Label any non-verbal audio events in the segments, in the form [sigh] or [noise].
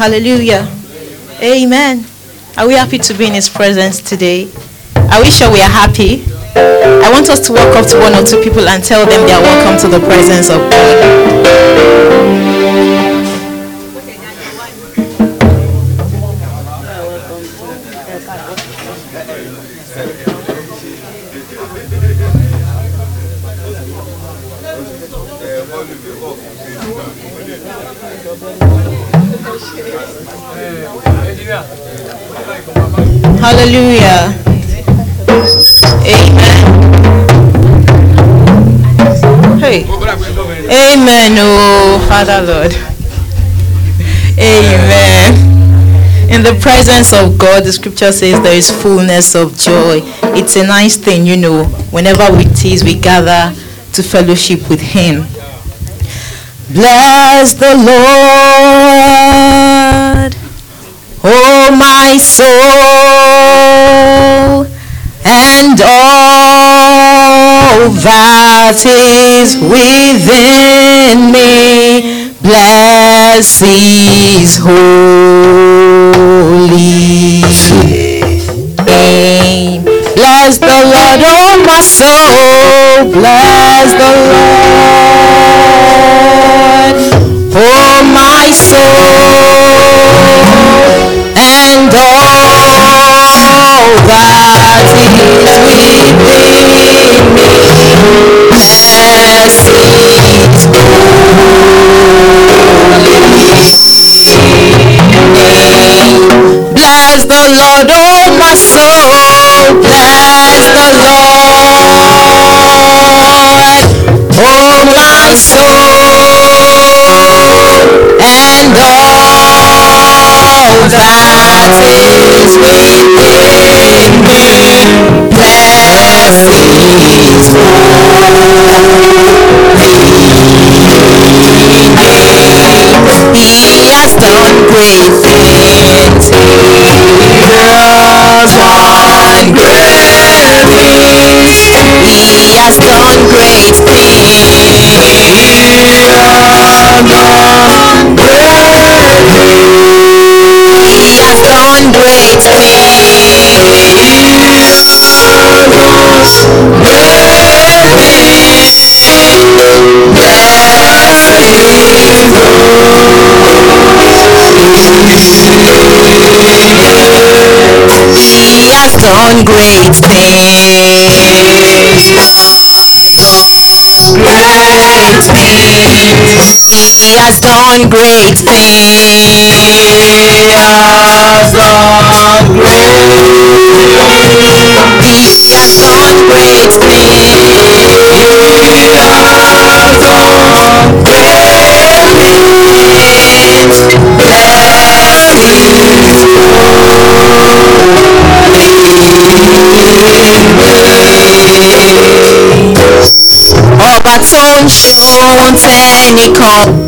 Hallelujah. Amen. Are we happy to be in His presence today? Are we sure we are happy? I want us to walk up to one or two people and tell them they are welcome to the presence of God. Presence of God, the scripture says there is fullness of joy. It's a nice thing, you know, whenever we tease, we gather to fellowship with Him. Bless the Lord, oh my soul, and all that is within me. Bless His holy Bless the Lord, oh my soul, and all that is within me. Bless His holy name. Bless the Lord, oh soul, and all that is within me. Bless His holy. He has done great things. He has great things. He has done great things. He has done great things. Has done great things. He has done great things. He has done great ọba tó ń ṣohun tẹ́nìkan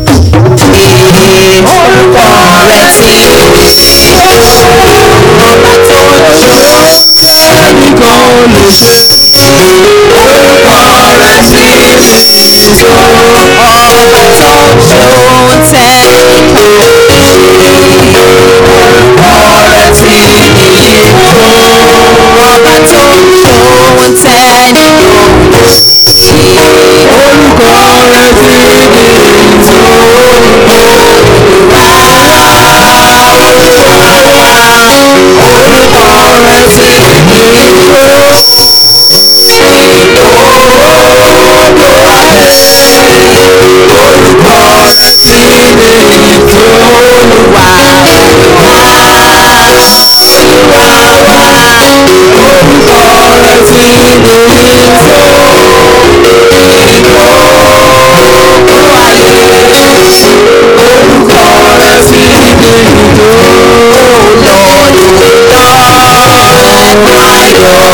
Lord.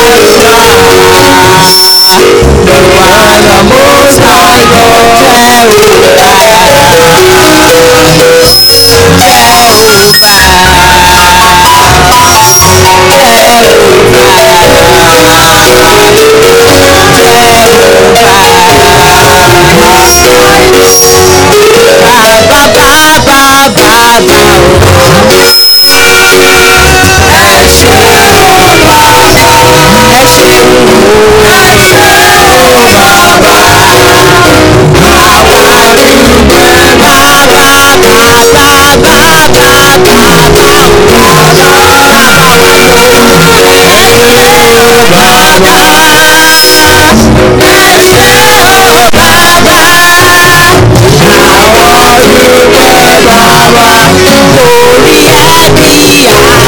Hello glory and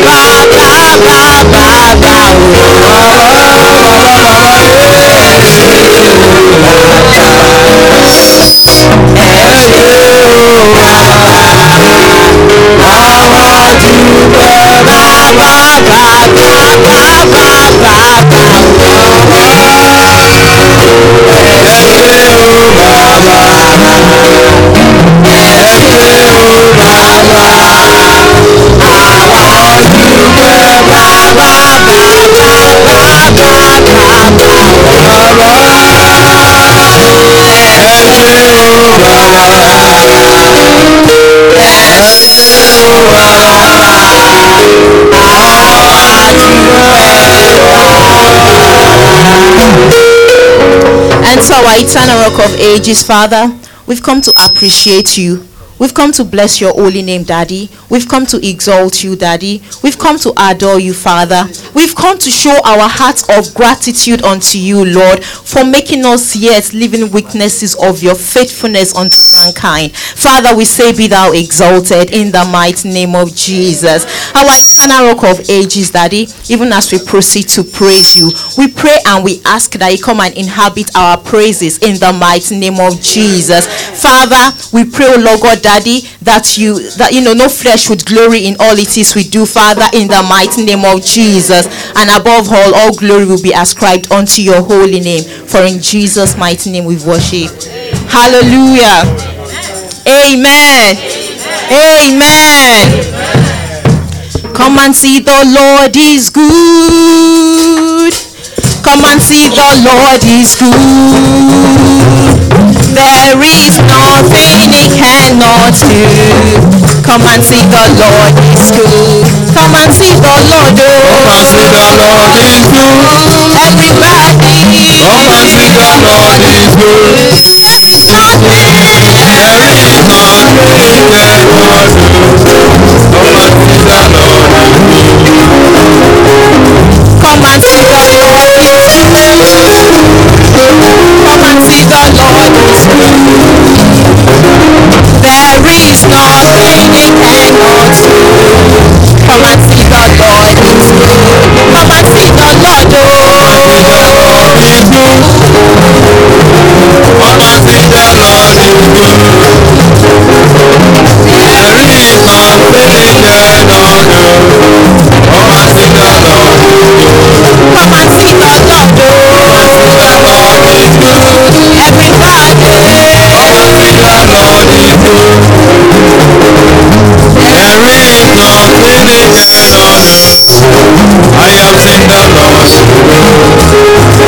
Yeah. Oh, Enter our eternal rock of ages, Father. We've come to appreciate you. We've come to bless your holy name, Daddy. We've come to exalt you, Daddy. We've come to adore you, Father. We've come to show our hearts of gratitude unto you, Lord, for making us yet living witnesses of your faithfulness unto mankind. Father, we say, Be thou exalted in the mighty name of Jesus. Our eternal rock of ages, Daddy, even as we proceed to praise you, we pray and we ask that you come and inhabit our praises in the mighty name of Jesus. Father, we pray, oh Lord God, Daddy, that you that you know no flesh would glory in all it is we do, Father, in the mighty name of Jesus. And above all, all glory will be ascribed unto your holy name. For in Jesus' mighty name we worship. Hallelujah. Amen. Amen. Come and see the Lord is good. Come and see the Lord is good. There is nothing he cannot do. Come and see the Lord is good. Come and see the Lord. Oh. Come and see the Lord is good. Everybody. Come and see the Lord is good. There is nothing he cannot do. Come and Come and see the Lord is good. Come and see the Lord is good. There is nothing he cannot do. Come and see the Lord is good. Come and see the Lord. Oh. Is good. Come and see the Lord is good. There is nothing he cannot do. Oh. I have seen the Lord.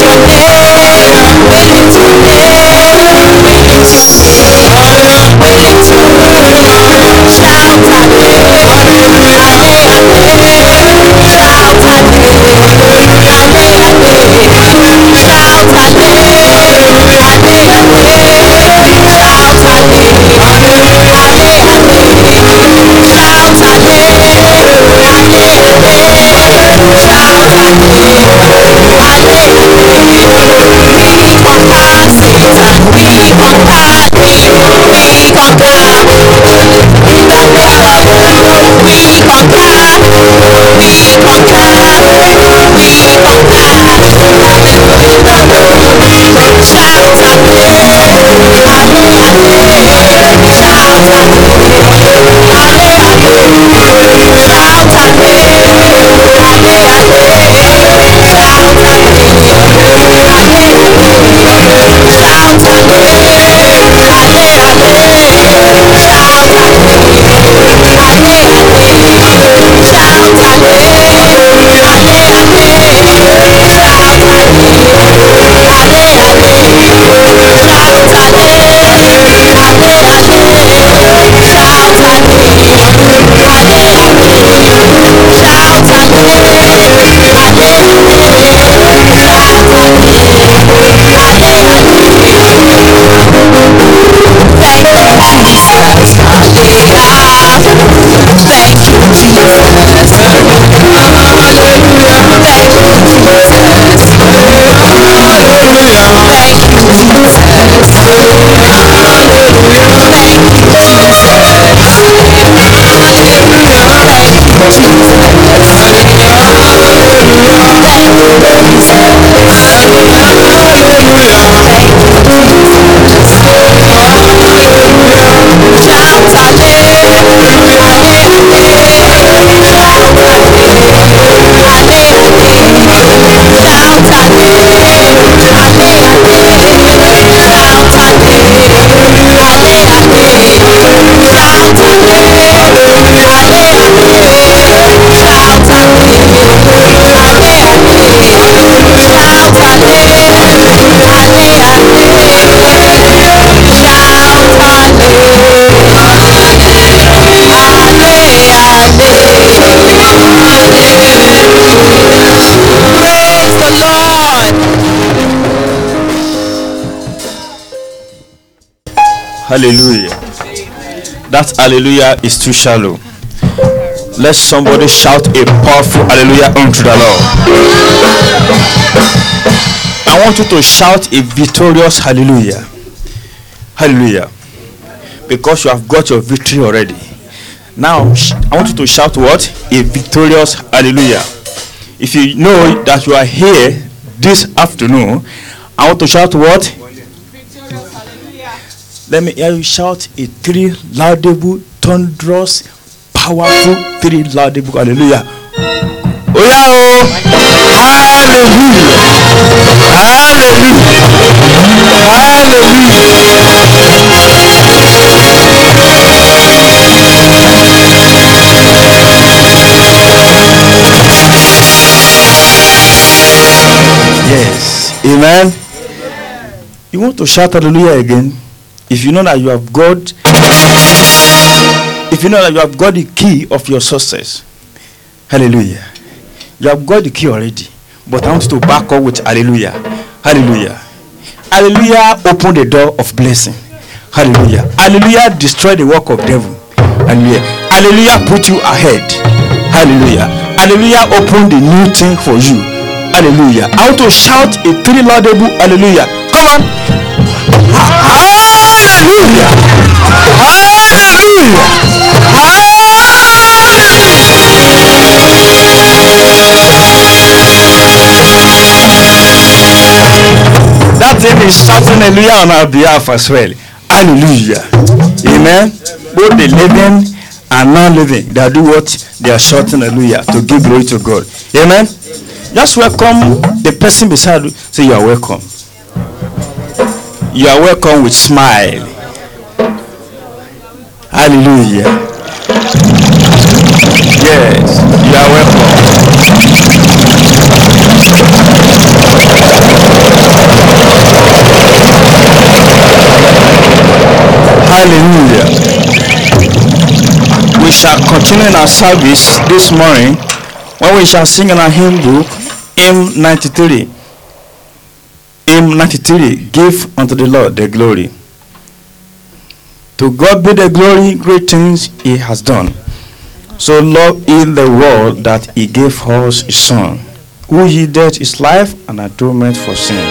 name. Hallelujah. That hallelujah is too shallow. Let somebody shout a powerful hallelujah unto the Lord. I want you to shout a victorious hallelujah. Hallelujah. Because you have got your victory already. Now, I want you to shout what? A victorious hallelujah. If you know that you are here this afternoon, I want to shout what? Let me hear you shout a three laudable, thunderous, powerful, three laudable hallelujah. Oh yeah, oh! Hallelujah! Hallelujah! Hallelujah! Yes. Amen. You want to shout hallelujah again? If you know that you have got if you know that you have got the key of your success. Hallelujah. You have got the key already. But I want to back up with hallelujah. Hallelujah. Hallelujah open the door of blessing. Hallelujah. Hallelujah destroy the work of devil. Hallelujah. Hallelujah put you ahead. Hallelujah. Hallelujah open the new thing for you. Hallelujah. I want to shout a three laudable hallelujah. Come on. Hallelujah. Hallelujah. That thing is shouting hallelujah on our behalf as well. Hallelujah. Amen. Both the living and non-living, they do what? They are shouting hallelujah to give glory to God. Amen. Just welcome the person beside you. Say you are welcome. You are welcome with smile. Hallelujah. Yes, you are welcome. Hallelujah. We shall continue in our service this morning when we shall sing in our hymn book, hymn 93. Hymn 93 Give unto the Lord the glory. To God be the glory, great things He has done. So loved in the world that He gave us His Son, who yielded His life and atonement for sin.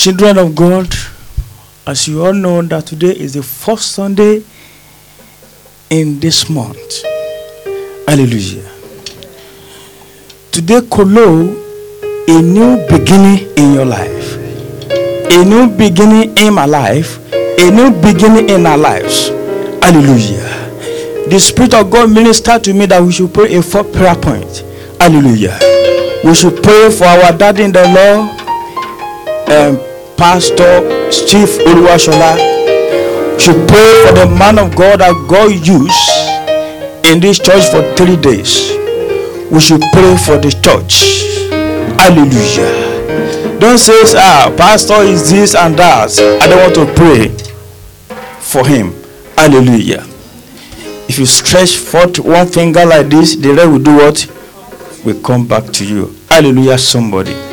Children of God, as you all know that today is the first Sunday in this month. Hallelujah. Today, Kolo, a new beginning in your life, a new beginning in my life, a new beginning in our lives. Hallelujah. The Spirit of God ministered to me that we should pray a four prayer point. Hallelujah. We should pray for our daddy in the Lord, um, Pastor Chief Oluwashola. Should pray for the man of God that God used in this church for three days. We should pray for the church. Hallelujah. Don't say, ah, Pastor is this and that. I don't want to pray for him. Hallelujah. If you stretch forth one finger like this, the rest will do what? Will come back to you. Hallelujah, somebody.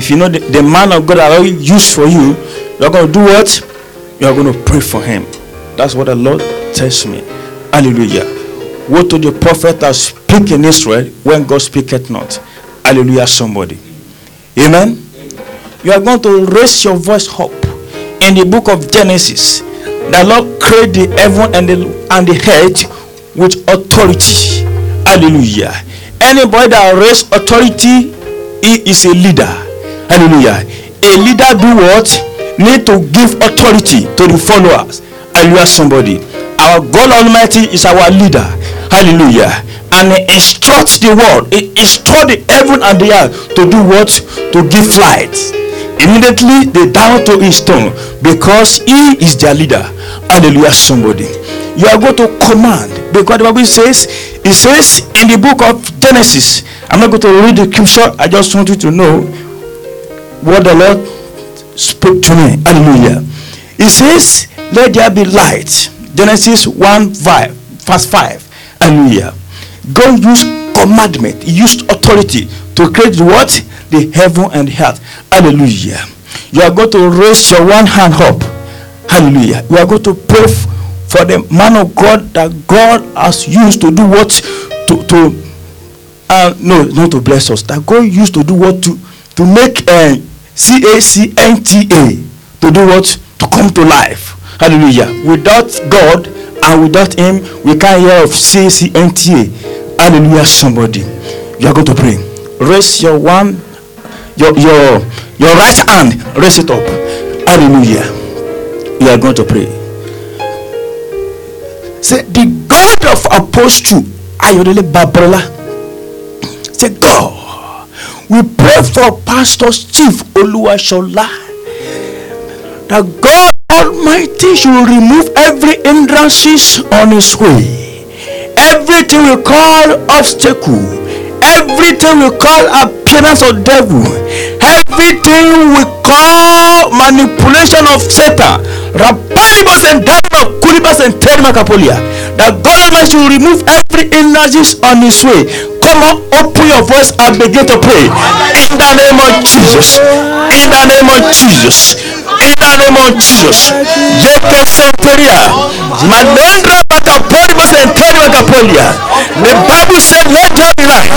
If you know the, the man of God that used for you, you're going to do what? You're going to pray for him. That's what the Lord tells me. Hallelujah. What to the prophet that speak in Israel when God speaketh not. Hallelujah, somebody. Amen. You are going to raise your voice up in the book of Genesis. The Lord created the heaven and the, and the earth with authority. Hallelujah. Anybody that raise authority, he is a leader. Hallelujah. A leader do what? Need to give authority to the followers. Hallelujah, somebody. Our God Almighty is our leader. Hallelujah. And he instructs the world. He instructs the heaven and the earth to do what? To give flight. Immediately they down to his throne because he is their leader. Hallelujah, somebody. You are going to command because the Bible says, it says in the book of Genesis. I'm not going to read the scripture. I just want you to know what the Lord spoke to me. Hallelujah. He says, Let there be light. Genesis 1 5, verse 5. Hallelujah. God used commandment, He used authority to create what? The heaven and earth. Hallelujah. You are going to raise your one hand up. Hallelujah. You are going to pray for the man of God that God has used to do what? To, to uh, no, not to bless us. That God used to do what? To, to make uh, C-A-C-N-T-A to do what? To come to life. Hallelujah. Without God and without Him, we can't hear of C-A-C-N-T-A. Hallelujah, somebody. You are going to pray. Raise your one, your your your right hand. Raise it up. Hallelujah. You are going to pray. Say the God of Apostle Ayodele Babalola. Say God. We pray for Pastor Chief Oluwashola. That God Almighty should remove every hindrances on his way. Everything we call obstacle, everything we call appearance of devil, everything we call manipulation of Satan, Rabbinibus and Dharma, Kulibus and Termakapolia, that God Almighty should remove every hindrances on his way. Come on, open your voice and begin to pray. In the name of Jesus. In the name of Jesus. In the name of Jesus. Yeke Santeria. Manendra Bakapolibus and Termakapolia. The Bible said, let be light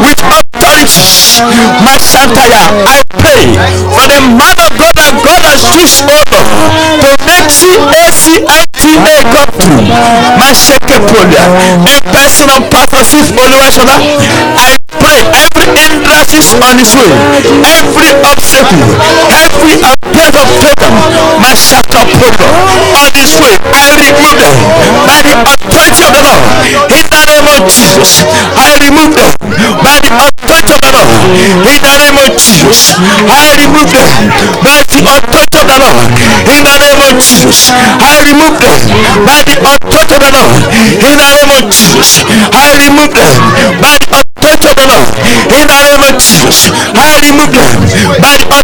with authorities. My Santaya, I pray for the man of God that God has used oh over to make CACITA Imegotu, Masheke Polia, and personal purposes, Bonawasola. I pray every hindrances his way, every obstacle, every appearance of Satan, my Shakapolia, on his way, I remove them by the authority of the Lord. In the name of Jesus, I remove them by the authority of the Lord. In the name of Jesus, I remove them by the authority of the Lord. In the name of Jesus, I remove them by the authority of the Lord. In the name of Jesus, I remove them by the In the name of Jesus, I remove them by the.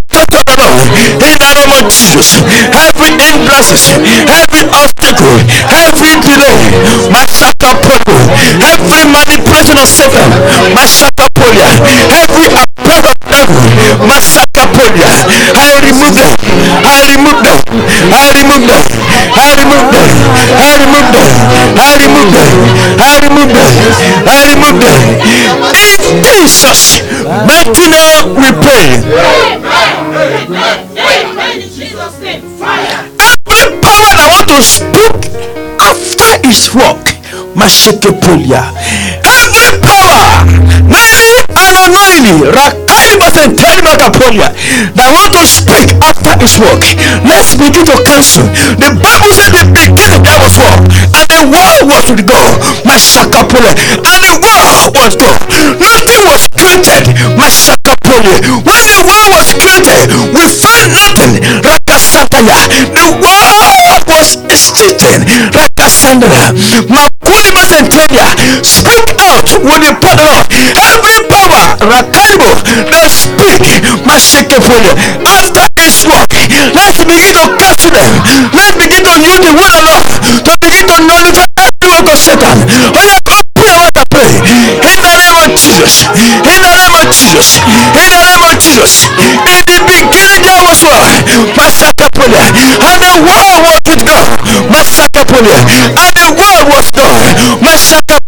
In the name of Jesus, every hindrances, every obstacle, every delay, my sakapopo, every manipulation of Satan, my sakapolia, every attack of devil, my sakapolia, I remove them, I remove them, I remove them, I remove them, I remove them, I remove them, I remove them, I remove them. Jesus, mighty now we pray. Every power that want to speak after his work, Mashikepolia. Every power, Naili, Awa Naili, Raka and Telimakapolia, that want to speak after his work. Let's begin to cancel. The Bible said the beginning there was war, and the war was with God. Mashakapolia. And the war was God. Nothing was created. Mashakapolia. When the war was created, we found nothing. Rakasataya. The war was sitting. Rakasandra. Makuli Masentelia. Speak out put it on. Every power. Rakaibo. That speak. Mashakapolia. After his work. Let's begin to cancel them. Let's begin to use the word of God to begin to nullify every work of Satan. Oh yeah, go pray what I pray. In the name of Jesus. In the name of Jesus. In the name of Jesus. In the beginning there was war. Masakapolia. And the war was with God. Masakapolia. And the war was God. Masakapolia.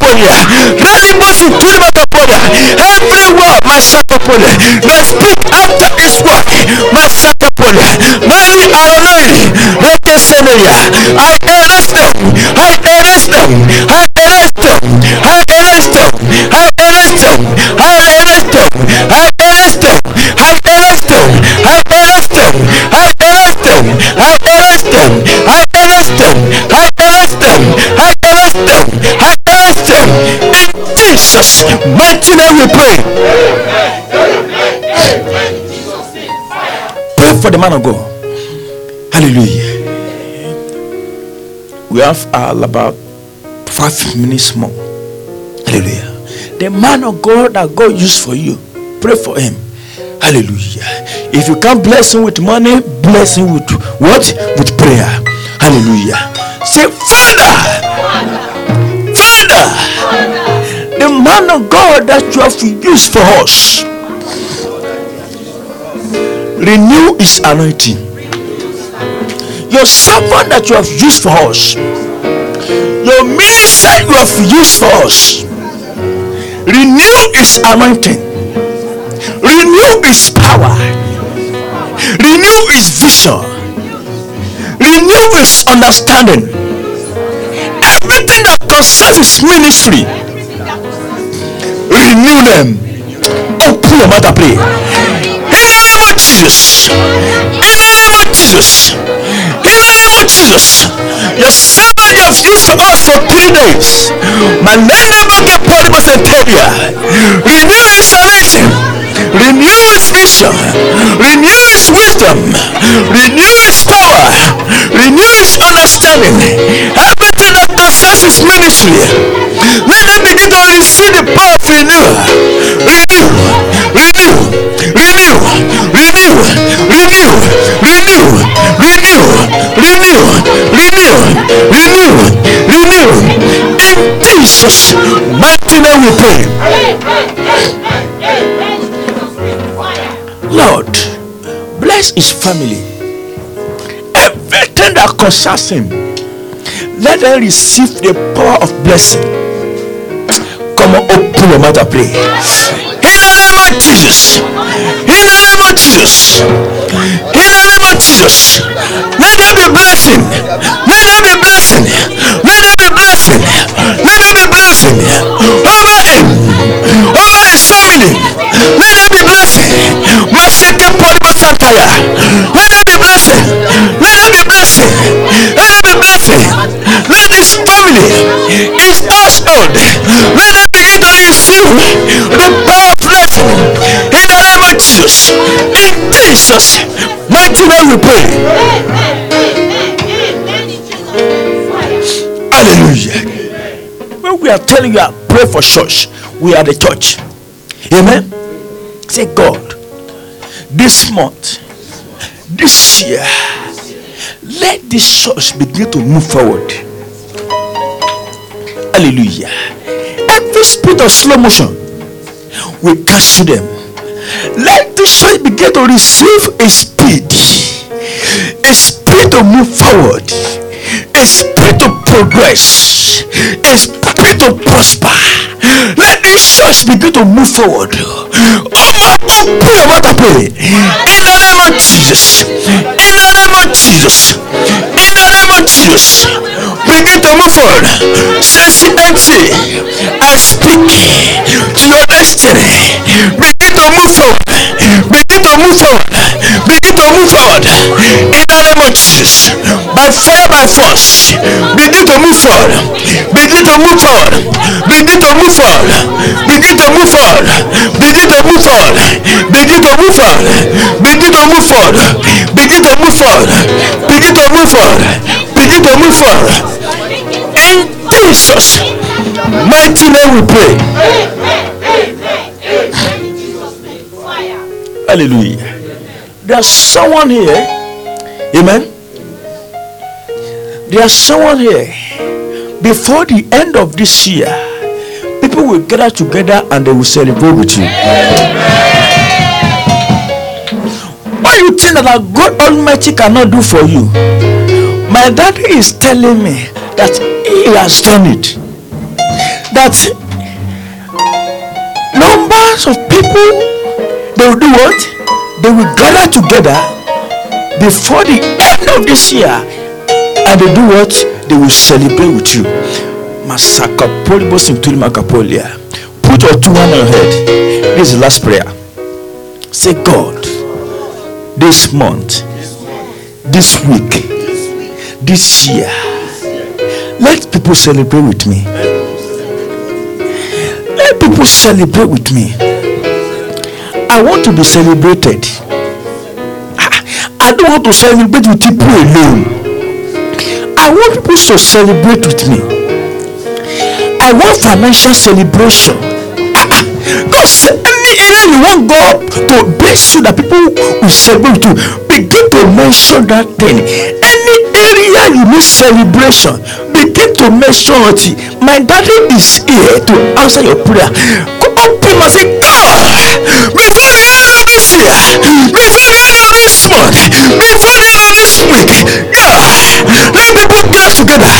Everywhere, Masakopole. Respect after his wife, o Mary Aronoi, Rotesenelia. The man of God. Hallelujah. We have all about five minutes more. Hallelujah. The man of God that God used for you, pray for him. Hallelujah. If you can't bless him with money, bless him with what? With prayer. Hallelujah. Say, Father, Father, the man of God that you have used for us, renew his anointing. Your servant that you have used for us, your minister you have used for us, renew his anointing, renew his power, renew his vision, renew his understanding. Everything that concerns his ministry, renew them. Open your mouth and pray. Jesus. In the name of Jesus. In the name of Jesus. Your servant have used for us for three days. Manenda Baka Polymus and Tebia. Renew his anointing. Renew his vision. Renew his wisdom. Renew his power. Renew his understanding. Everything that concerns his ministry. Let them begin to receive the power of renewal. Renew. Renew. Renew. Renew. In Jesus' mighty name we pray. Lord, bless his family. Everything that concerns him, let them receive the power of blessing. Come on, open your mouth and pray. In the name of Jesus. In the name of Jesus. In Jesus. Let there be blessing. Let there be blessing. Let there be blessing. Let there be blessing. Over him. Over his family. Let there be blessing. Maseke Podma Sataya. Let there be blessing. Let there be blessing. Let there be blessing. Let his family, his household, let them begin to receive the power of blessing in the name of Jesus. In Jesus' name we pray. Hallelujah. When we are telling you, pray for church, we are the church. Amen. Say, God, this month, this year, let this church begin to move forward. Hallelujah. Every spirit of slow motion, we cancel them. Let this church begin to receive a speed, a speed to move forward, a spirit to progress, a spirit to prosper. Let this church begin to move forward. Pray what I pray. In the name of Jesus. In the name of Jesus. In the name of Jesus, begin to move forward. Sense empty. I speak to your destiny. Begin to move forward. Begin to move forward. Begin to move forward. In the name of Jesus. By fire, by force. Begin to move forward. Begin to move forward. Begin to move forward. Begin to move forward. Begin to move forward. Begin to move forward. Begin to move forward. Begin to move forward. Begin to move forward. Begin to move forward. In Jesus' mighty name we pray. Hallelujah. There's someone here. Amen. There's someone here. Before the end of this year, people will gather together and they will celebrate with you. What you think that God Almighty cannot do for you? My daddy is telling me that he has done it. That numbers of people they will do what? They will gather together before the end of this year and they do what? They will celebrate with you. Masaka polibo simtuli makapolia. Put your two hands on your head. This is the last prayer. Say, God, this month, this week, this year, let people celebrate with me. Let people celebrate with me. I want to be celebrated. I, don't want to celebrate with people alone. I want people to celebrate with me. I want financial celebration. Said any area you want God to bless you that people will celebrate you. Begin to mention that thing. Any area you need celebration, begin to mention it. My daddy is here to answer your prayer. Open and say, God, before the end of this year, before the end of this month, before the end of this week, God, let people get together.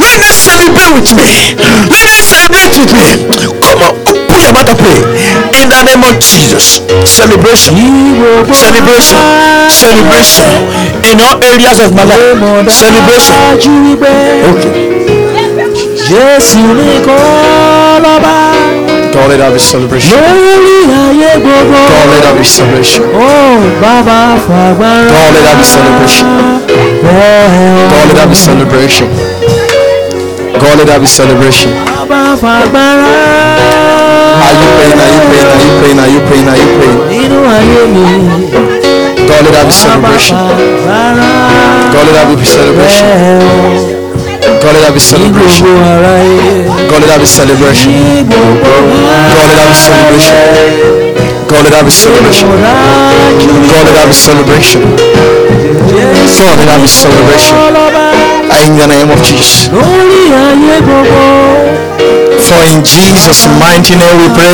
Let them celebrate with me. Let them celebrate with me. Come on, open your mouth and pray. In the name of Jesus. Celebration. Celebration. Celebration. In all areas of my life. Celebration. Okay. Jésù nìkan lọ́ba God, let there be celebration. lórí ayé gbogbo. God, let there be celebration. Ó bàbá fagbára. God, let there be celebration. God, let there be celebration. God, let there be celebration. Are you praying? Are you praying? Are you praying? Are you praying? Are you praying? Nínú ayé mi. God, let there be celebration. God, let there be celebration. God, let there be celebration. God, let there be celebration. God, let there be celebration. God, let there be celebration. God, let there be celebration. God, let there be celebration. In the name of Jesus. For in Jesus' mighty name we pray.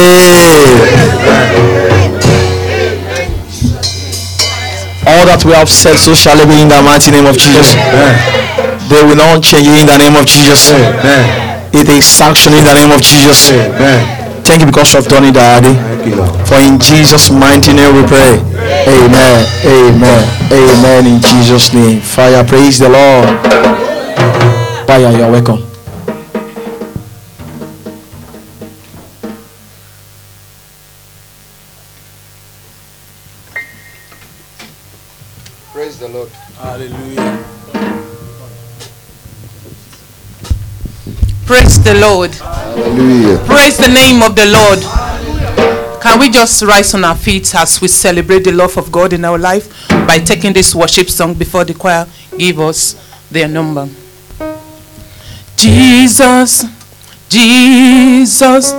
All that we have said, so shall it be in the mighty name of Jesus. They will not change in the name of Jesus. Amen. It is sanctioned in the name of Jesus. Amen. Thank you because you have done it, Daddy. For in Jesus' mighty name we pray. Amen. Amen. Amen. In Jesus' name. Fire. Praise the Lord. Fire, you're welcome. The Lord. Hallelujah. Praise the name of the Lord. Can we just rise on our feet as we celebrate the love of God in our life by taking this worship song before the choir give us their number? Jesus, Jesus,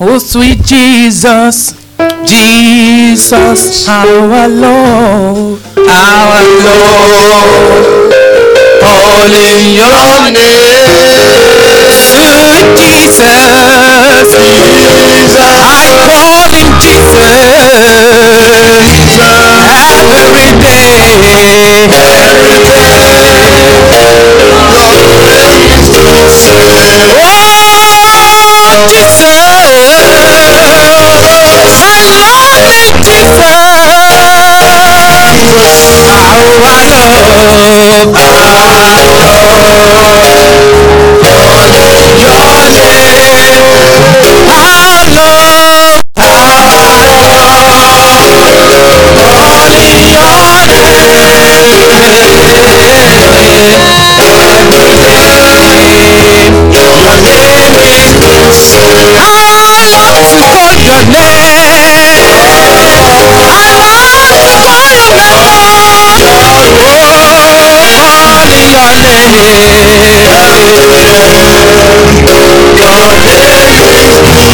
oh sweet Jesus, Jesus, our Lord, our Lord, calling your name. Jesus, Jesus, I call Him Jesus, Jesus. every day. Every day, Lord, is closer. Oh, Jesus, oh, Jesus oh, I love. I love.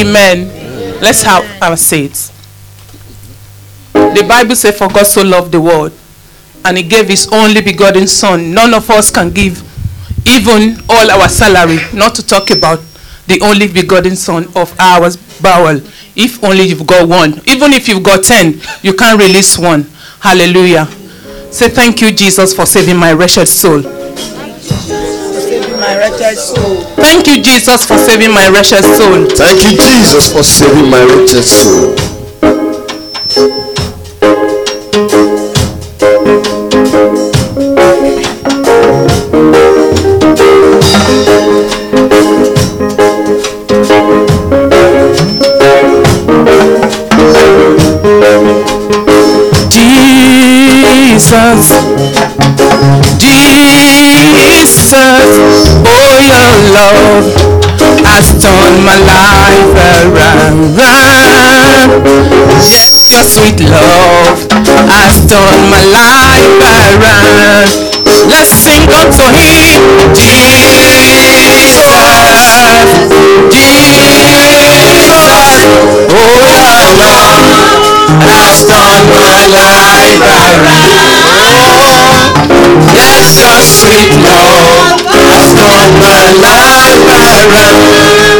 Amen. Let's have our seats. The Bible says, For God so loved the world, and He gave His only begotten Son. None of us can give even all our salary, not to talk about the only begotten Son of ours, bowel. If only you've got one. Even if you've got ten, you can't release one. Hallelujah. Say, Thank you, Jesus, for saving my wretched soul. My wretched soul. Thank you, Jesus, for saving my wretched soul. Thank you, Jesus, for saving my wretched soul. Jesus, Jesus, my life around. Your sweet love has turned my life around. Let's sing unto him, Jesus, Jesus, oh your love has turned my life around. Yes, your sweet love has turned my life around.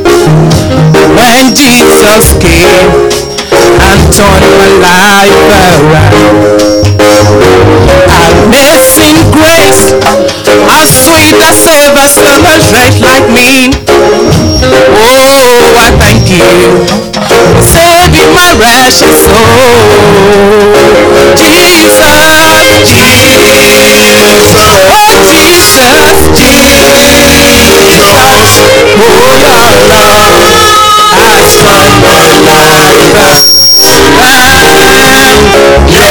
when Jesus came and turned my life around. Amazing grace, how sweet the son a wretch like me. Oh, I thank you for saving my wretched soul. Jesus, Jesus, oh Jesus, Jesus, oh your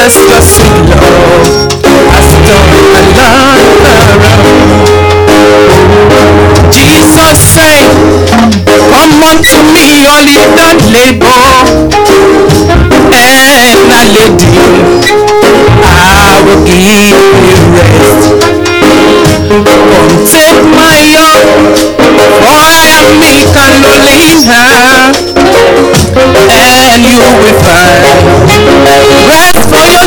Your sweet love has turned my life. Jesus said, Come unto me, all ye that labor and are laden, I will give you rest. Come take my yoke, for I am meek and lowly and you will find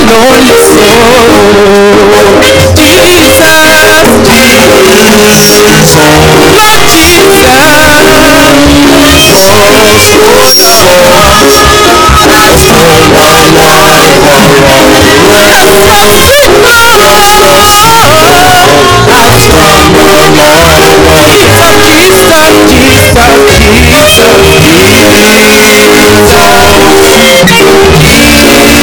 your lonely soul. Jesus, Jesus, Oh, your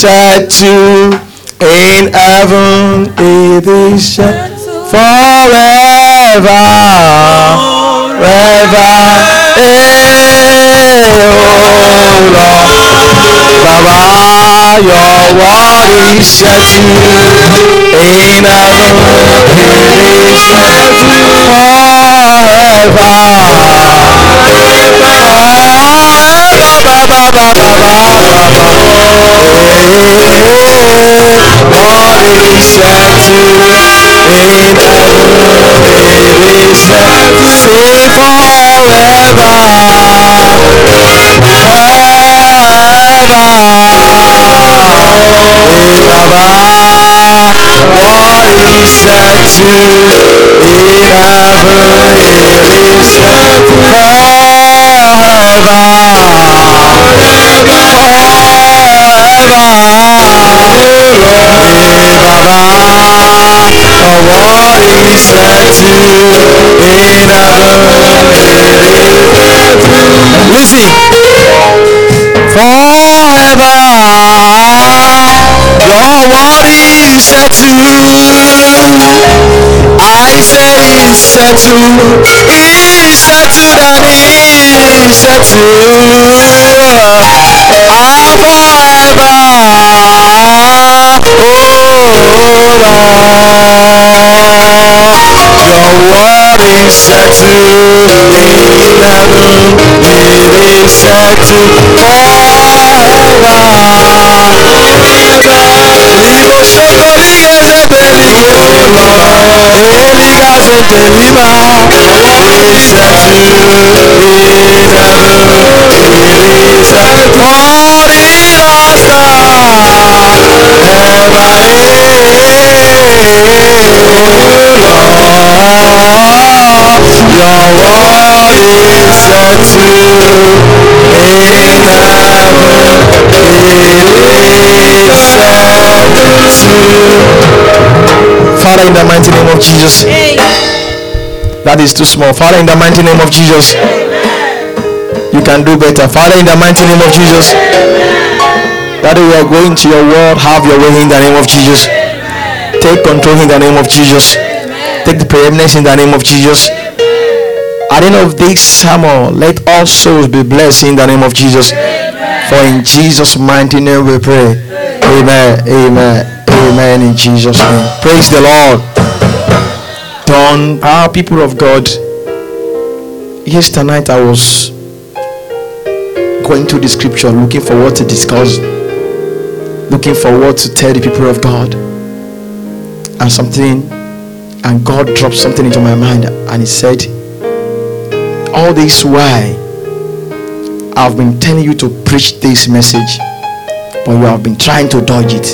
settled in heaven. It is forever, forever. Oh Lord. Baba, your word is settled in heaven. It is settled forever. What is settled in heaven? It is forever. What is in heaven it is is settled in heaven Word is settled and it's settled. Ah, forever. Oh, your word is. It is settled Your word Father, in the mighty name of Jesus. That is too small. Father, in the mighty name of Jesus. You can do better. Father, in the mighty name of Jesus. That we are going to your word. Have your way in the name of Jesus. Take control in the name of Jesus. Take the preeminence in the name of Jesus. At the end of this sermon, let all souls be blessed in the name of Jesus. For in Jesus' mighty name we pray. Amen. Amen. Amen. In Jesus' name. Praise the Lord. Done. Our people of God. Yesterday night I was going through the scripture looking for what to discuss, looking for what to tell the people of God. And something, and God dropped something into my mind, and He said, All this why I've been telling you to preach this message, but you have been trying to dodge it.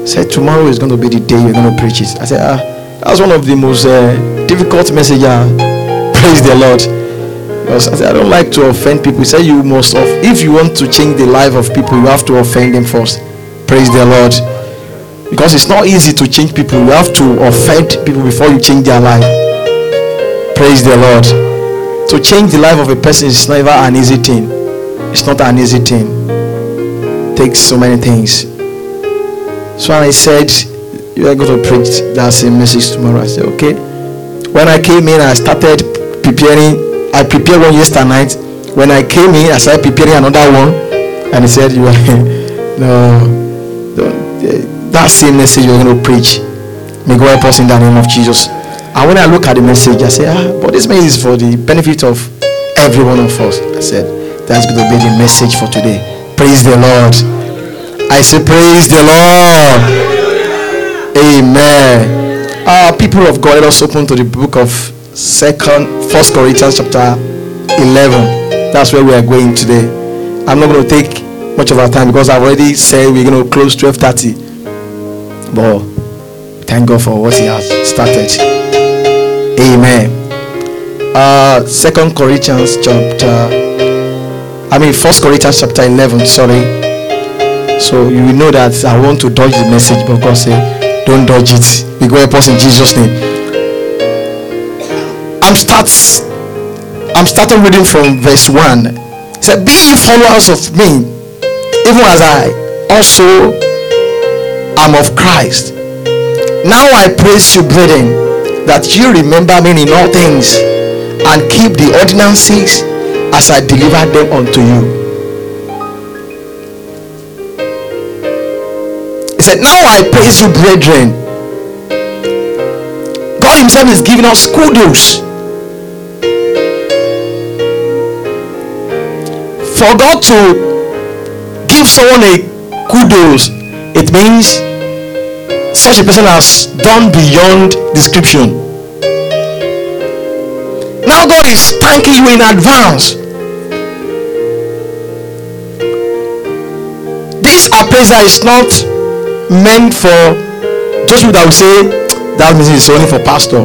He Said tomorrow is going to be the day you're going to preach it. I said, ah, that's one of the most uh, difficult messages. [laughs] Praise the Lord. Because I, said, I don't like to offend people. He said you must, of, if you want to change the life of people, you have to offend them first. Praise the Lord. Because it's not easy to change people. You have to offend people before you change their life. Praise the Lord. To change the life of a person is never an easy thing. It's not an easy thing. It takes so many things. So when I said you are going to preach that same message tomorrow, I said okay. When I came in, I started preparing. I prepared one yesterday night. When I came in, I started preparing another one, and he said you are [laughs] no, don't, eh, that same message you're going to preach. May God help us in the name of Jesus. And when I look at the message, I say, ah, but this message is for the benefit of every one of us. I said, That's going to be the message for today. Praise the Lord. I say, Praise the Lord. Amen. Uh, people of God, let us open to the book of Second, First Corinthians chapter 11. That's where we are going today. I'm not going to take much of our time because I've already said we're going to close 12:30. But thank God for what He has started. Amen. Uh, Second Corinthians chapter. I mean, First Corinthians chapter 11. Sorry. So you will know that I want to dodge the message, but God said, "Don't dodge it." We go help us in Jesus' name. I'm start. I'm starting reading from verse one. He said, "Be ye followers of me, even as I also am of Christ." Now I praise you, brethren, that you remember me in all things and keep the ordinances as I delivered them unto you. He said, Now I praise you, brethren. God Himself is giving us kudos. For God to give someone a kudos, it means such a person has done beyond description. Now God is thanking you in advance. This appraiser is not meant for those people that will say that means it's only for pastor.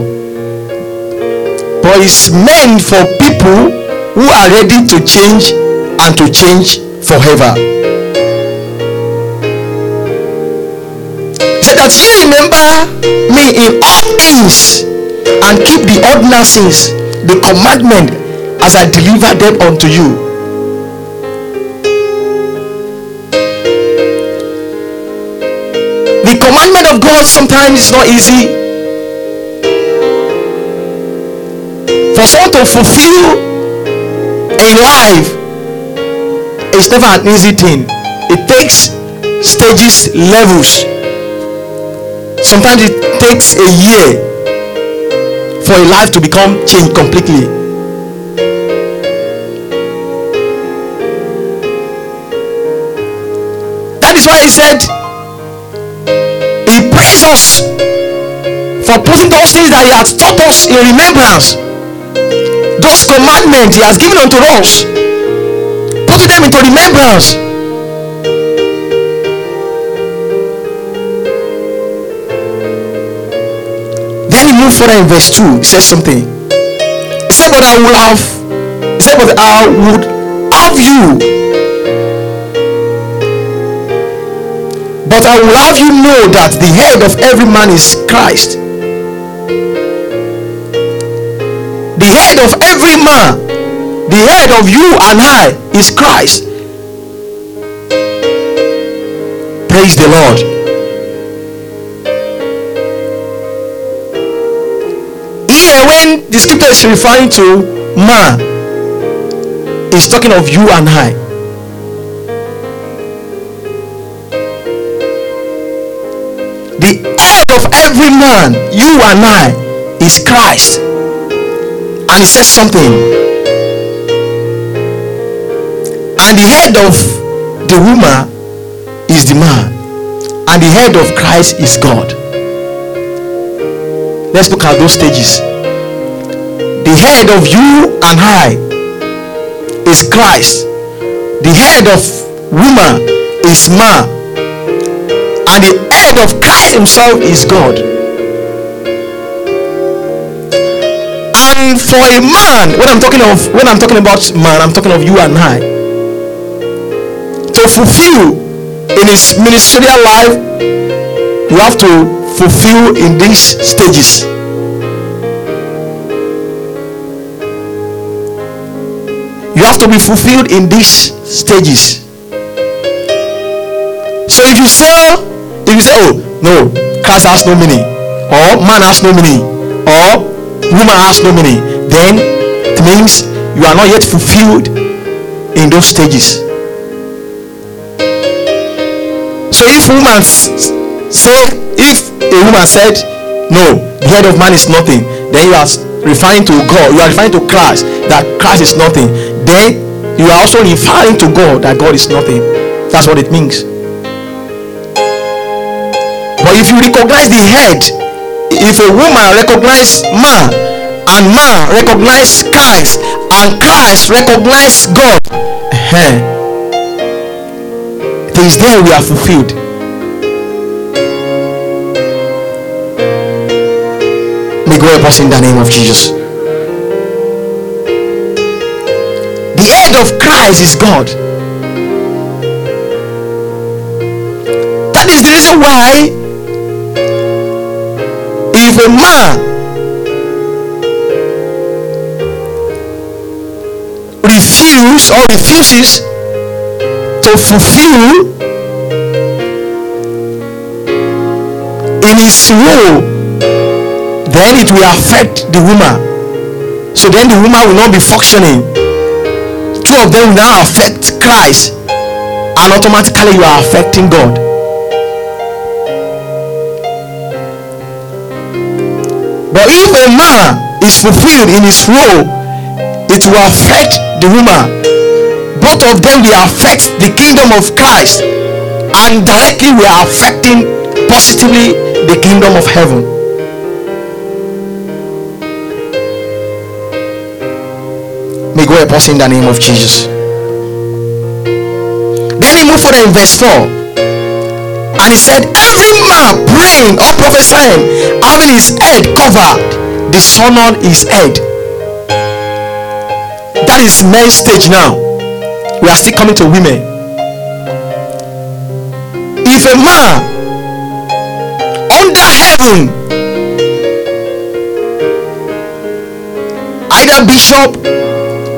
But it's meant for people who are ready to change and to change forever. So that you remember me in all things and keep the ordinances, the commandment as I deliver them unto you. The commandment of God sometimes is not easy. For someone to fulfill in life it's never an easy thing. It takes stages, levels. Sometimes it takes a year for a life to become changed completely. That is why he said, He praised us for putting those things that He has taught us in remembrance. Those commandments He has given unto us them into remembrance. Then he moved further in verse 2. He says something. He said, But I will have, he said, But I would have you. But I will have you know that the head of every man is Christ. The head of every man the head of you and I is Christ. Praise the Lord. Here, when the scripture is referring to man, it's talking of you and I. The head of every man, you and I, is Christ. And he says something and the head of the woman is the man. And the head of christ is god. Let's look at those stages. The head of you and i is christ. The head of woman is man. And the head of christ himself is god. And for a man when i'm talking of when i'm talking about man i'm talking of you and i to fulfill in his ministerial life you have to fulfill in these stages. You have to be fulfilled in these stages. So if you say if you say oh no christ has no meaning or man has no meaning or woman has no meaning then it means you are not yet fulfilled in those stages if woman say if a woman said no the head of man is nothing then you are referring to god you are referring to christ that christ is nothing then you are also referring to God that God is nothing. That's what it means. But if you recognize the head, if a woman recognize man, and man recognize Christ, and Christ recognize God, it is there we are fulfilled. May God help us in the name of Jesus. The head of Christ is God. That is the reason why if a man refuse or refuses to fulfill in his role then it will affect the woman. So then the woman will not be functioning. Two of them will now affect christ and automatically you are affecting god. But if a man is fulfilled in his role it will affect the woman both of them will affect the kingdom of christ and directly we are affecting positively the kingdom of heaven May God help us in the name of Jesus. Then he moved further in verse 4. And he said, Every man praying or prophesying, having his head covered, dishonored his head. That is men's stage now. We are still coming to women. If a man under heaven, either bishop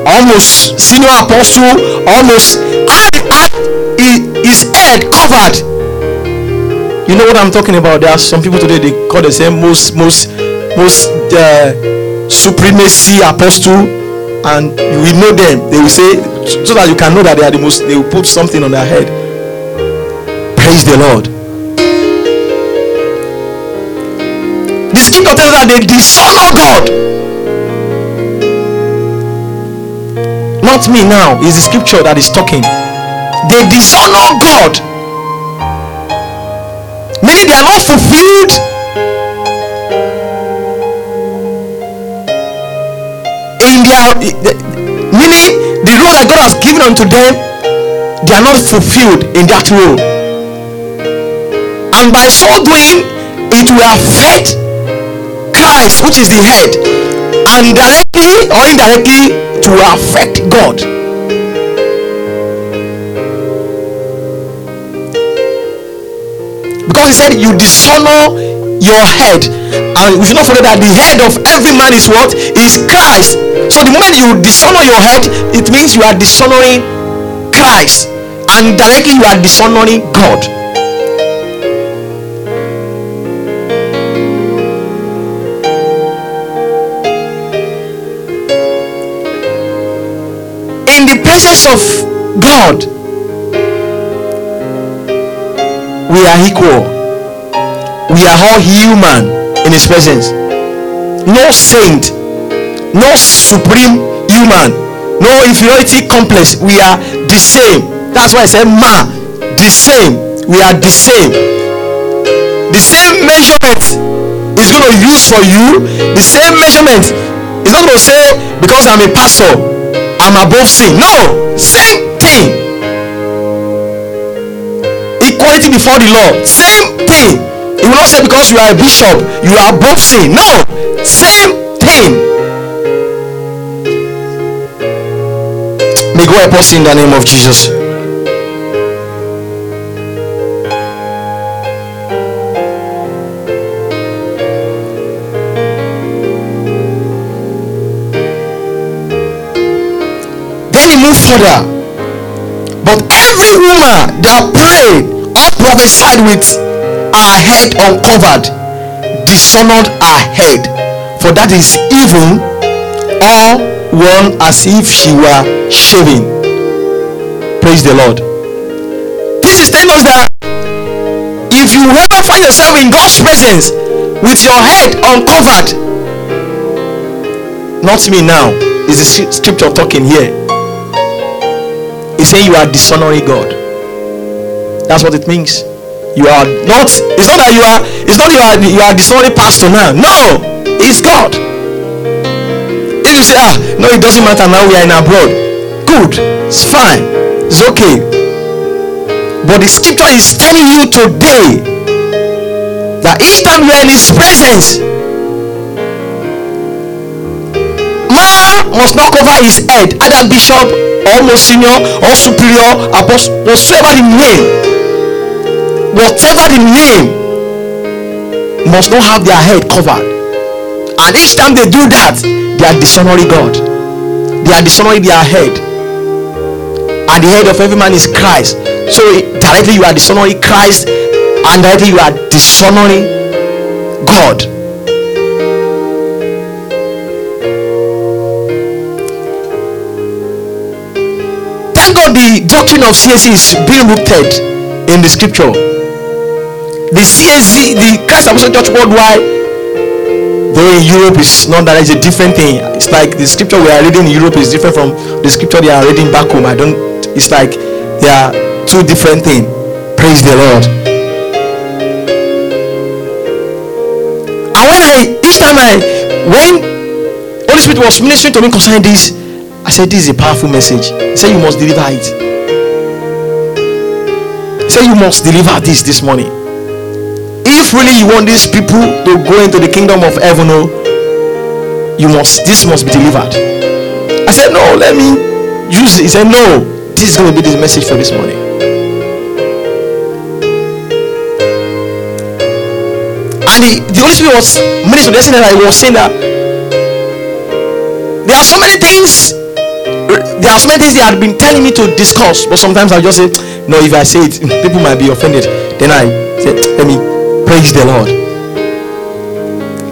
almost senior apostle almost his head covered. You know what i'm talking about? There are some people today they call themselves most most most uh, supremacy apostle and you will know them. They will say so that you can know that they are the most they will put something on their head. Praise the lord. The scripture tells that they dishonor god. Not me now it's the scripture that is talking. They dishonor god. Meaning they are not fulfilled. In their god has given unto them they are not fulfilled in that role and by so doing it will affect christ which is the head and directly or indirectly will affect God. Because he said you dishonor your head. And we should not forget that the head of every man is what? Is Christ. So the moment you dishonor your head, it means you are dishonoring Christ. And directly you are dishonoring God. in the presence of God, we are equal. We are all human in His presence. No saint, no supreme human, no inferiority complex. We are the same. That's why I said, Ma, the same. We are the same. The same measurement is going to use for you. The same measurement is not going to say because I'm a pastor I'm above sin. No, same thing. Equality before the law. Same thing. It will not say because you are a bishop, you are above sin. No, same thing. May God help us in the name of Jesus. Then he moved further. But every woman that prayed or prophesied with her head uncovered dishonored her head, for that is even or one as if she were shaving. Praise the Lord. This is telling us that if you ever find yourself in God's presence with your head uncovered, not me now, is the scripture talking here It's saying you are dishonoring God. That's what it means. You are not. It's not that you are. It's not you are. You are dishonoring pastor now. No, it's God. You say, ah, no, it doesn't matter now. We are in abroad. Good. It's fine. It's okay. But the scripture is telling you today that each time you are in His presence, man must not cover his head, either bishop or monsignor or superior apostle, whatsoever the name, whatever the name, must not have their head covered. And each time they do that, they are dishonoring God. They are dishonoring their head. And the head of every man is Christ. So directly you are dishonoring Christ, and directly you are dishonoring God. Thank God the doctrine of CAC is being rooted in the scripture. The CAC, the Christ Apostolic Church worldwide, though in Europe is not that it's a different thing. It's like the scripture we are reading in Europe is different from the scripture they are reading back home. I don't. It's like they are two different things. Praise the Lord. And when I each time I when Holy Spirit was ministering to me concerning this, I said this is a powerful message. He said you must deliver it. He said you must deliver this this morning. If really you want these people to go into the kingdom of heaven, oh, you must this must be delivered. I said no, let me use it. He said no, this is going to be the message for this morning. And the, the Holy Spirit was ministering yesterday. I was saying that there are so many things. There are so many things they had been telling me to discuss, but sometimes I just say, no. If I say it, [laughs] people might be offended. Then I said, let me praise the Lord.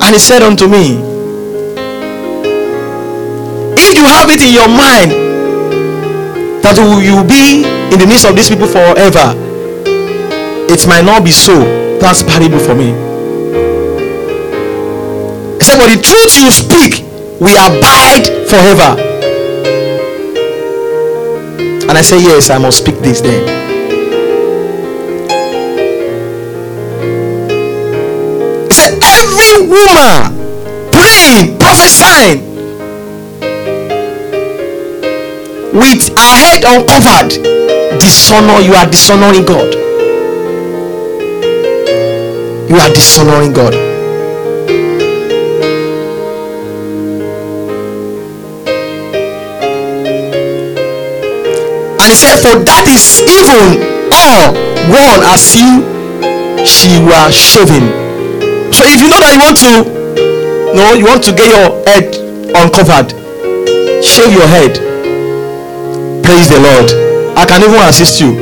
And he said unto me, if you have it in your mind that you will be in the midst of these people forever, it might not be so. That's parable for me. He said, but the truth you speak we abide forever. And I say, yes, I must speak this then. Every woman praying, prophesying with her head uncovered, dishonor, you are dishonoring God. You are dishonoring God. And he said, For that is even all one as you she were shaven. So if you know that you want to no, you want to get your head uncovered, shave your head. Praise the Lord. I can even assist you.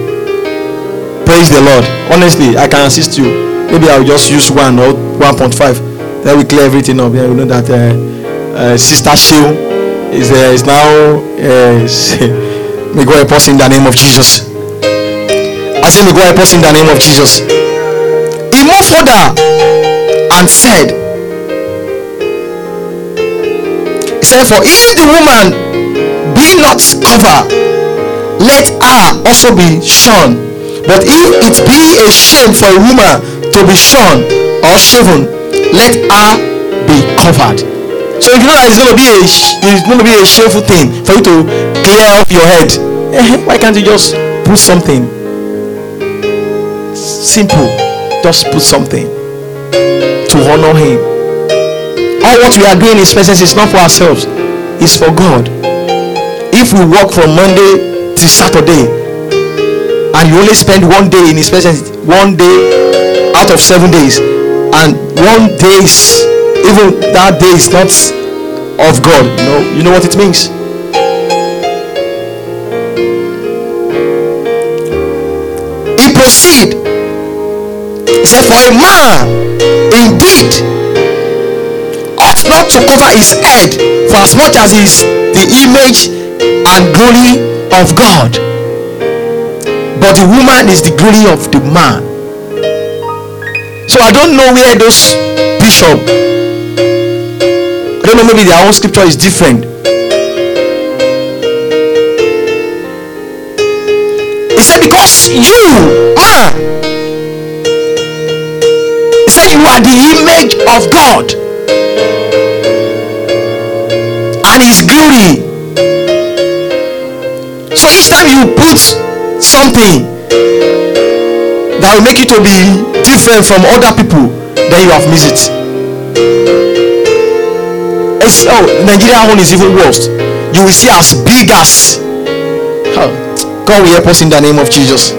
Praise the Lord. Honestly, I can assist you. Maybe I'll just use one or 1.5. Then we clear everything up. Then we know that uh, uh, Sister Shield is, uh, is now. Uh, [laughs] may God help us in the name of Jesus. I say, may God help us in the name of Jesus. He moved further and said, He said, For if the woman be not covered, let her also be shorn. But if it be a shame for a woman to be shorn or shaven, let her be covered. So if you know that it's going to be a it's going to be a shameful thing for you to clear off your head, why can't you just put something simple? Just put something honor Him. All what we are doing in His presence is not for ourselves; it's for God. If we work from Monday to Saturday, and you only spend one day in his presence one day out of seven days and one day is even that day is not of god you know you know what it means he proceed said for a man indeed ought not to cover his head for as much as he is the image and glory of god but the woman is the glory of the man. So I don't know where those bishop. I don't know maybe their own scripture is different. He said, because you, man, are the image of God and his glory. So each time you put something that will make you to be different from other people, then you have missed it. It's, oh, Nigeria one is even worse. You will see as big as. God will help us in the name of Jesus.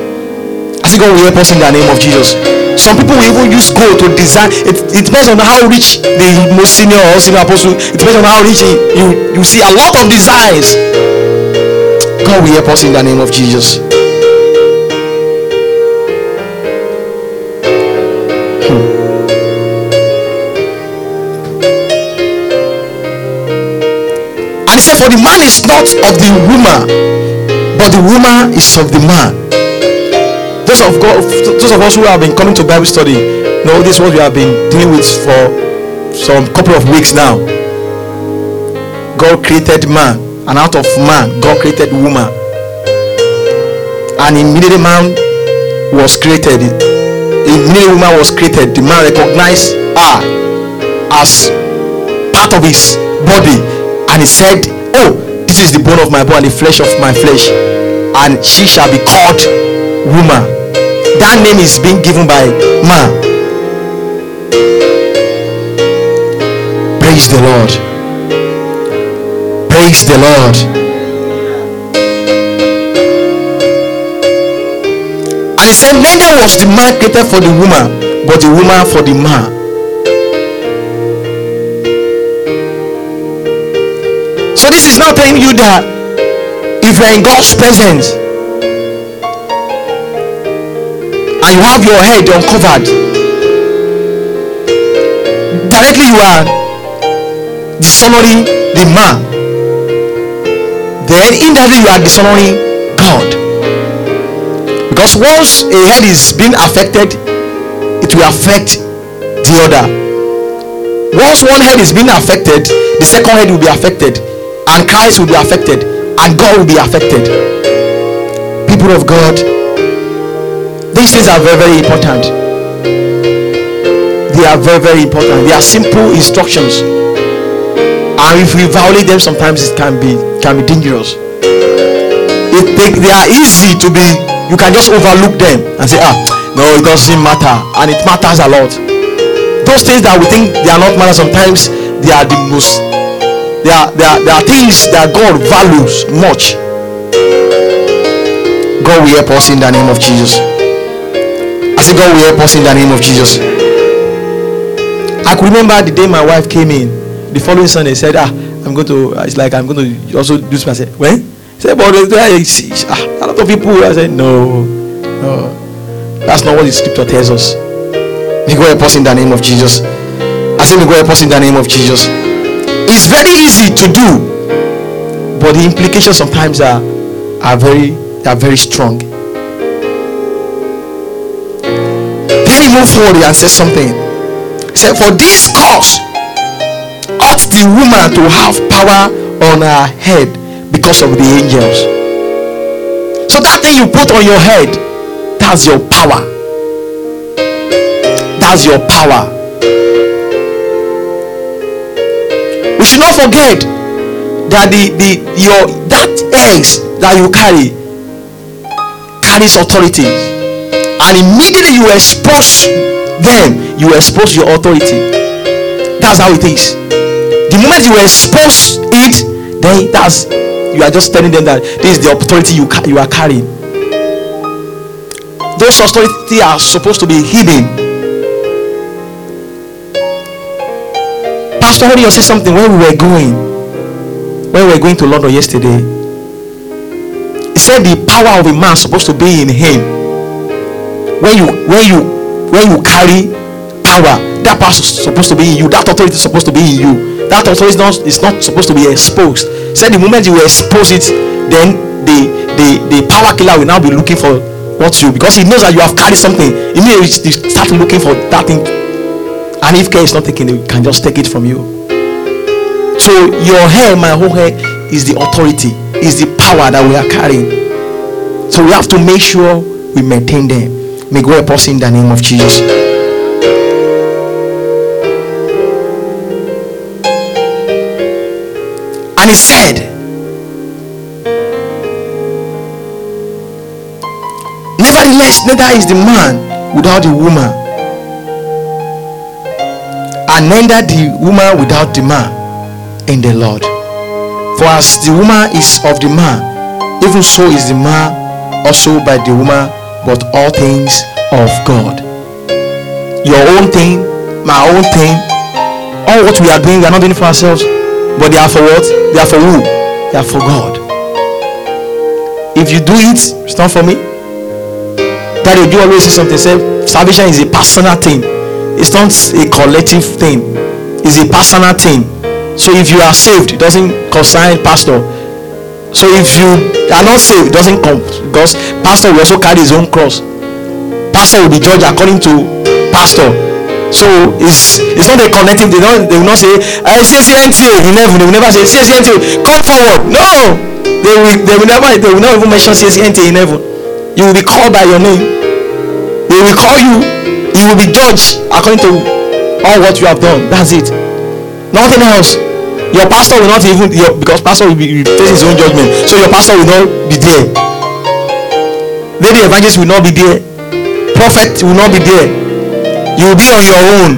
I say God will help us in the name of Jesus. Some people will even use gold to design. It, it depends on how rich the most senior or senior apostle. It depends on how rich he, you you see a lot of designs. God will help us in the name of Jesus. Hmm. And he said, For the man is not of the woman, but the woman is of the man. Those of God, those of us who have been coming to Bible study, know this is what we have been dealing with for some couple of weeks now. God created man, and out of man, God created woman. And immediately man was created. Immediately woman was created. The man recognized her as part of his body and he said oh this is the bone of my bone and the flesh of my flesh and she shall be called woman that name is being given by man praise the lord. Praise the lord. And he said neither was the man created for the woman but the woman for the man. So this is not telling you that if you're in God's presence and you have your head uncovered, directly you are dishonoring the man. Then indirectly you are dishonoring God. Because once a head is being affected, it will affect the other. Once one head is being affected, the second head will be affected and Christ will be affected and God will be affected. People of God, these things are very, very important. They are very, very important. They are simple instructions. And if we violate them, sometimes it can be can be dangerous. It, they, they are easy to be, you can just overlook them and say, ah, no, it doesn't matter. And it matters a lot. Those things that we think they are not matter, sometimes they are the most there are, there, are, there are things that God values much. God will help us in the name of Jesus. Say God will help us in the name of Jesus. I could remember the day my wife came in. The following Sunday said, Ah, I'm going to. It's like I'm going to also do this. I said, When? He said, But uh, ah, a lot of people. I said, No, no, that's not what the scripture tells us. May God help us in the name of Jesus. I say, May God help us in the name of Jesus it's very easy to do but the implications sometimes are are very are very strong moved forward and say something. Said for this cause ought the woman to have power on her head because of the angels. So that thing you put on your head that's your power. That's your power. We should not forget that the the your that eggs that you carry carries authority and immediately you expose them you expose your authority that's how it is the moment you expose it then that's you are just telling them that this is the authority you you are carrying those authority are supposed to be hidden Pastor Audio said something when we were going, when we were going to London yesterday. He said the power of a man supposed to be in him. When you when you when you carry power, that power is supposed to be in you. That authority is supposed to be in you. That authority is not, is not supposed to be exposed. Said the moment you expose it, then the the the power killer will now be looking for what you because he knows that you have carried something. Immediately he start looking for that thing and if care is not taken, they can just take it from you. So your hair, my whole hair, is the authority, is the power that we are carrying. So we have to make sure we maintain them. May God help us in the name of Jesus. And he said, Nevertheless, neither is the man without the woman, and neither the woman without the man in the Lord. For as the woman is of the man, even so is the man also by the woman, but all things of God. Your own thing, my own thing, all what we are doing, we are not doing for ourselves, but they are for what? They are for who? They are for God. If you do it, it's not for me. Do you always say something? Say salvation is a personal thing. It's not a collective thing. It's a personal thing. So if you are saved, it doesn't concern pastor. So if you are not saved, doesn't come because pastor will also carry his own cross. Pastor will be judged according to pastor. So it's it's not a connecting. They don't they will not say I say CNTA in heaven. They will never say CNTA come forward. No, they will they will never they will not even mention CNTA in heaven. You will be called by your name. They will call you. You will be judged according to all what you have done. That's it. Nothing else. Your pastor will not even your, because pastor will be will face his own judgment. So your pastor will not be there. Lady evangelist will not be there. Prophet will not be there. You will be on your own.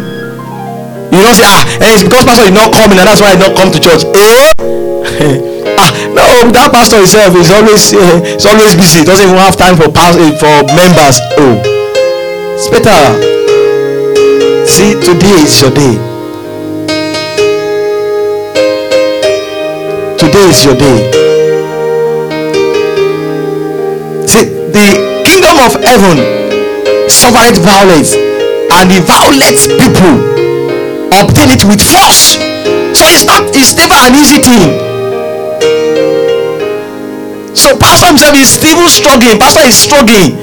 You don't say ah, and it's because pastor did not come in and that's why I did not come to church. Eh? [laughs] ah, no, that pastor himself is always uh, is always busy. Doesn't even have time for eh, for members. Oh, it's better. See, today is your day. Today is your day. See, the kingdom of heaven suffereth violence, and the violent people obtain it with force. So it's not, it's never an easy thing. So pastor himself is still struggling. Pastor is struggling.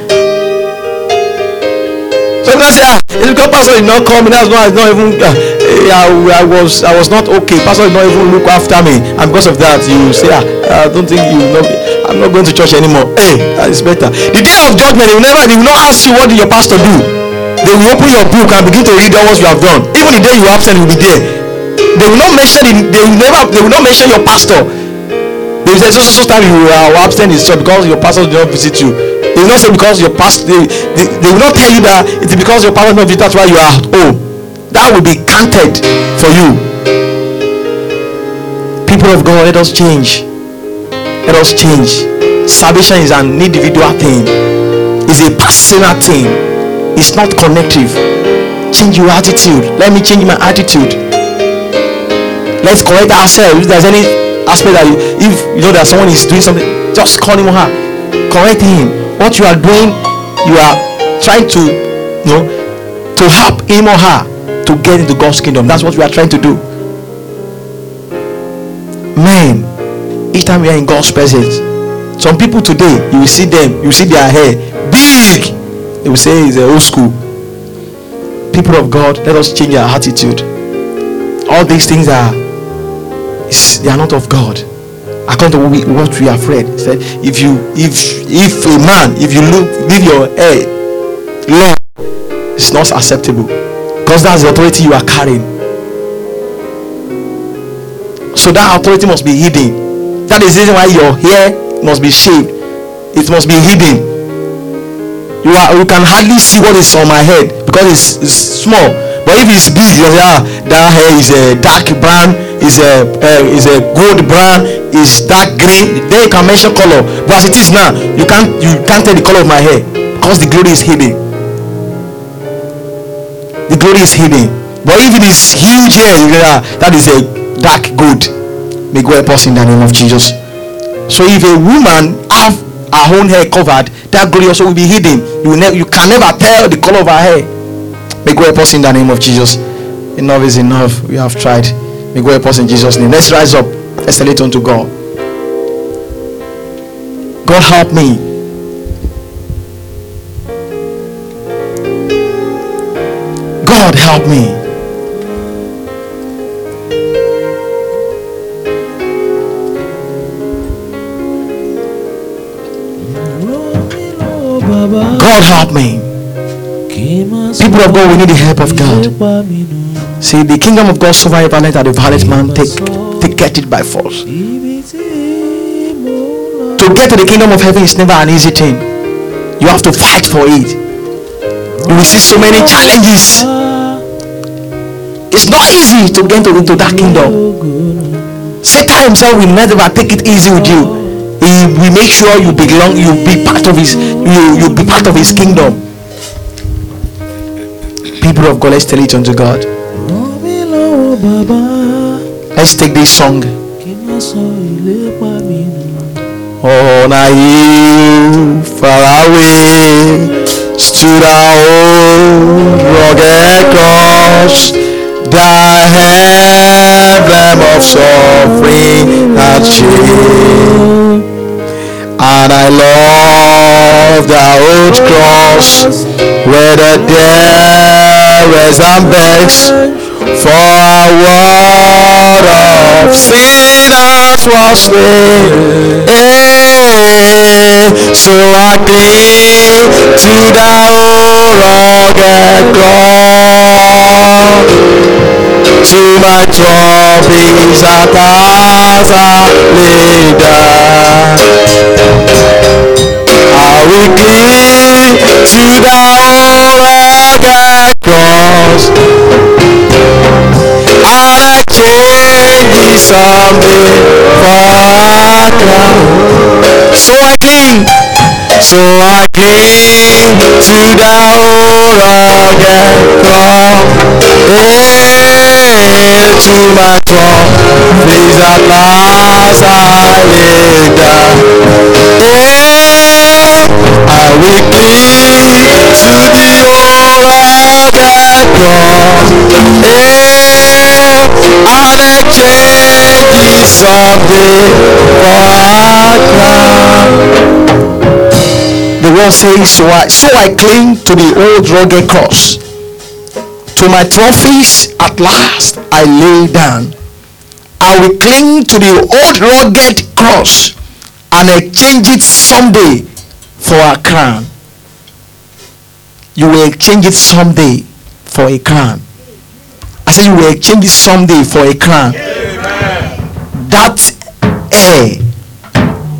So can say, ah, it's because pastor did not come. That's why I not even. Uh, I, I was I was not okay. Pastor did not even look after me, and because of that, you say, ah, I don't think you. Be, I'm not going to church anymore. Hey, that is better. The day of judgment, they will never. They will not ask you what did your pastor do. They will open your book and begin to read all what you have done. Even the day you are absent, will be there. They will not mention. it- They will never. They will not mention your pastor. They will say so so so time you are absent church because your pastor did not visit you. They will not say because your pastor. They, they, they will not tell you that it is because your pastor did not visit. That's why you are home. That will be counted for you. People of God, let us change. Let us change. Salvation is an individual thing. It's a personal thing. It's not connective. Change your attitude. Let me change my attitude. Let's correct ourselves. If there's any aspect that you, if you know that someone is doing something, just call him or her. Correct him. What you are doing, you are trying to, you know, to help him or her to get into God's kingdom. That's what we are trying to do. Men, each time we are in God's presence, some people today, you will see them, you see their hair big. They will say it's old school. People of God, let us change our attitude. All these things are they are not of God. According to what we, what we have read, said if you if if a man if you look leave your hair long, it's not acceptable because that's the authority you are carrying. So that authority must be hidden. That is the reason why your hair must be shaved. It must be hidden. You are you can hardly see what is on my head because it's, it's small. But if it's big, you say, ah, that hair is a dark brown, is a uh, is a gold brown, is dark green. Then you can mention color. But as it is now, you can't you can't tell the color of my hair because the glory is hidden. The glory is hidden. But if it is huge ah, that is a dark good. May God help us in the name of Jesus. So if a woman have her own hair covered, that glory also will be hidden. You ne- you can never tell the color of her hair. May God help us in the name of Jesus. Enough is enough. We have tried. May God help us in Jesus' name. Let's rise up. Let's tell it unto God. God help me. Me. God help me. People of God, we need the help of God. See, the kingdom of God suffer violent and the violent man take, take get it by force. To get to the kingdom of heaven is never an easy thing. You have to fight for it. You will see so many challenges. It's not easy to get into, that kingdom. Satan himself will never take it easy with you. He will make sure you belong, you be part of his, you you be part of his kingdom. People of God, let's tell it unto God. Let's take this song. Oh, On a hill far away stood our rugged cross. The emblem of suffering and shame. And I love the old cross where the dearest and for a word of sinners was slain. Eh, So I cling to the old rugged cross to my trophies at as I lay down. I will cling to the rugged cross and exchange someday for a crown. So I cling, so I cling to the rugged cross. Eh, to my trophies at last I will cling to the old rugged cross. Eh, and exchange it someday for a. The word says, so I, so I cling to the old rugged cross. To my trophies at last I lay down. I will cling to the old rugged cross and exchange it someday for a crown. You will exchange it someday for a crown. I said you will exchange it someday for a crown. That air,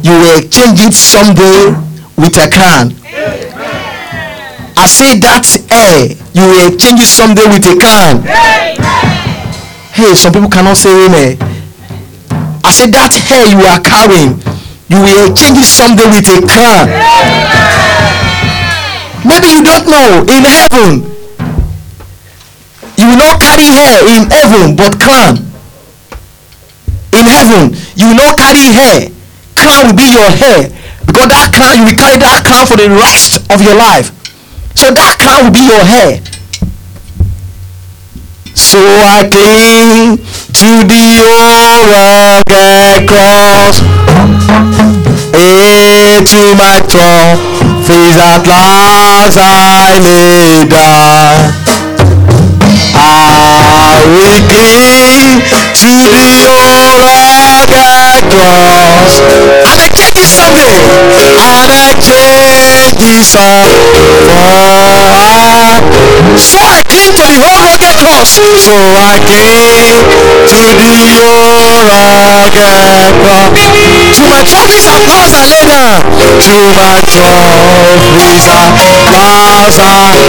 you will exchange it someday with a crown. I say that air, you will exchange it someday with a crown. Hey, some people cannot say amen. I say that hair you are carrying, you will exchange it someday with a crown. Maybe you don't know in heaven. You will not carry hair in heaven, but crown. In heaven, you will not carry hair. Crown will be your hair. Because that crown, you will carry that crown for the rest of your life. So that crown will be your hair. So I cling to the rugged cross. Eh, to my trophies at last I lay down. I will cling to the rugged cross. And I change it someday. And I change it some So I cling to the old rugged cross. So I cling to the old rugged cross. To my trophies at last I lay down. To my trophies at last I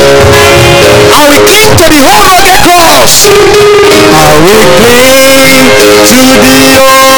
I will cling to the whole rugged cross. I will cling to the whole rugged and exchange it someday for a crown. And exchange it someday for a Sing for the last time. So I cling to the whole rugged cross. So I cling to the whole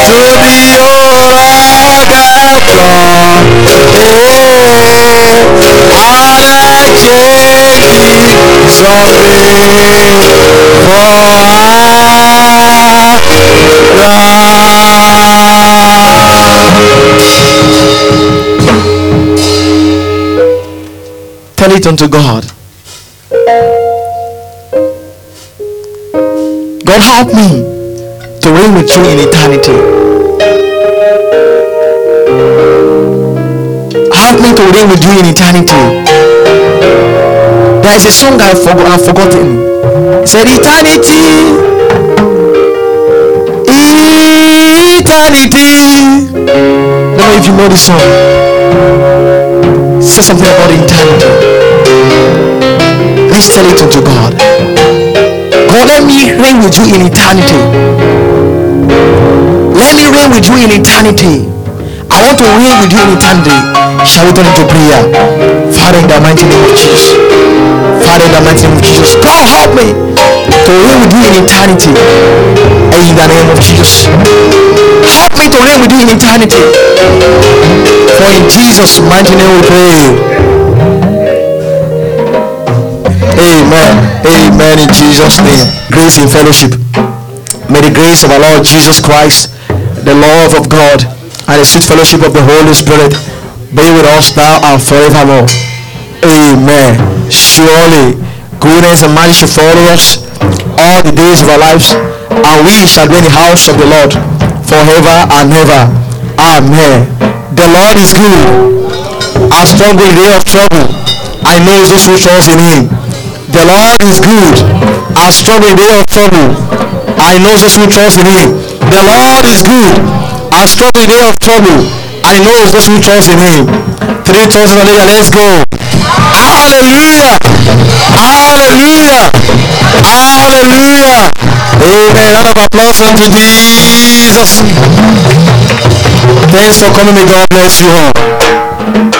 To be cross. Oh, Tell it unto God. God help me to reign with you in eternity. Help me to reign with you in eternity. There is a song I've, forgo- I've forgotten. It said eternity. Eternity. I don't know if you know this song. It says something about eternity. Let's tell it unto God. God, let me reign with you in eternity. Let me reign with you in eternity. I want to reign with you in eternity. Shall we turn into prayer? Father, in the mighty name of Jesus. Father, in the mighty name of Jesus. God, help me to reign with you in eternity. In the name of Jesus. Help me to reign with you in eternity. For in Jesus' mighty name we pray. Amen. Amen in Jesus' name. Grace in fellowship. The grace of our Lord Jesus Christ, the love of God, and the sweet fellowship of the Holy Spirit be with us now and forevermore. Amen. Surely goodness and mercy shall follow us all the days of our lives, and we shall be in the house of the Lord forever and ever. Amen. The Lord is good. Our strong in the day of trouble. I know those who trust in him. The Lord is good. Our strong in the day of trouble. I know those who trust in him. The Lord is good. Our strong in the day of trouble. I know those who trust in him. Three times hallelujah. Let's go. Hallelujah. Hallelujah. Hallelujah. Amen. Round of applause unto Jesus. Thanks for coming. May God bless you all.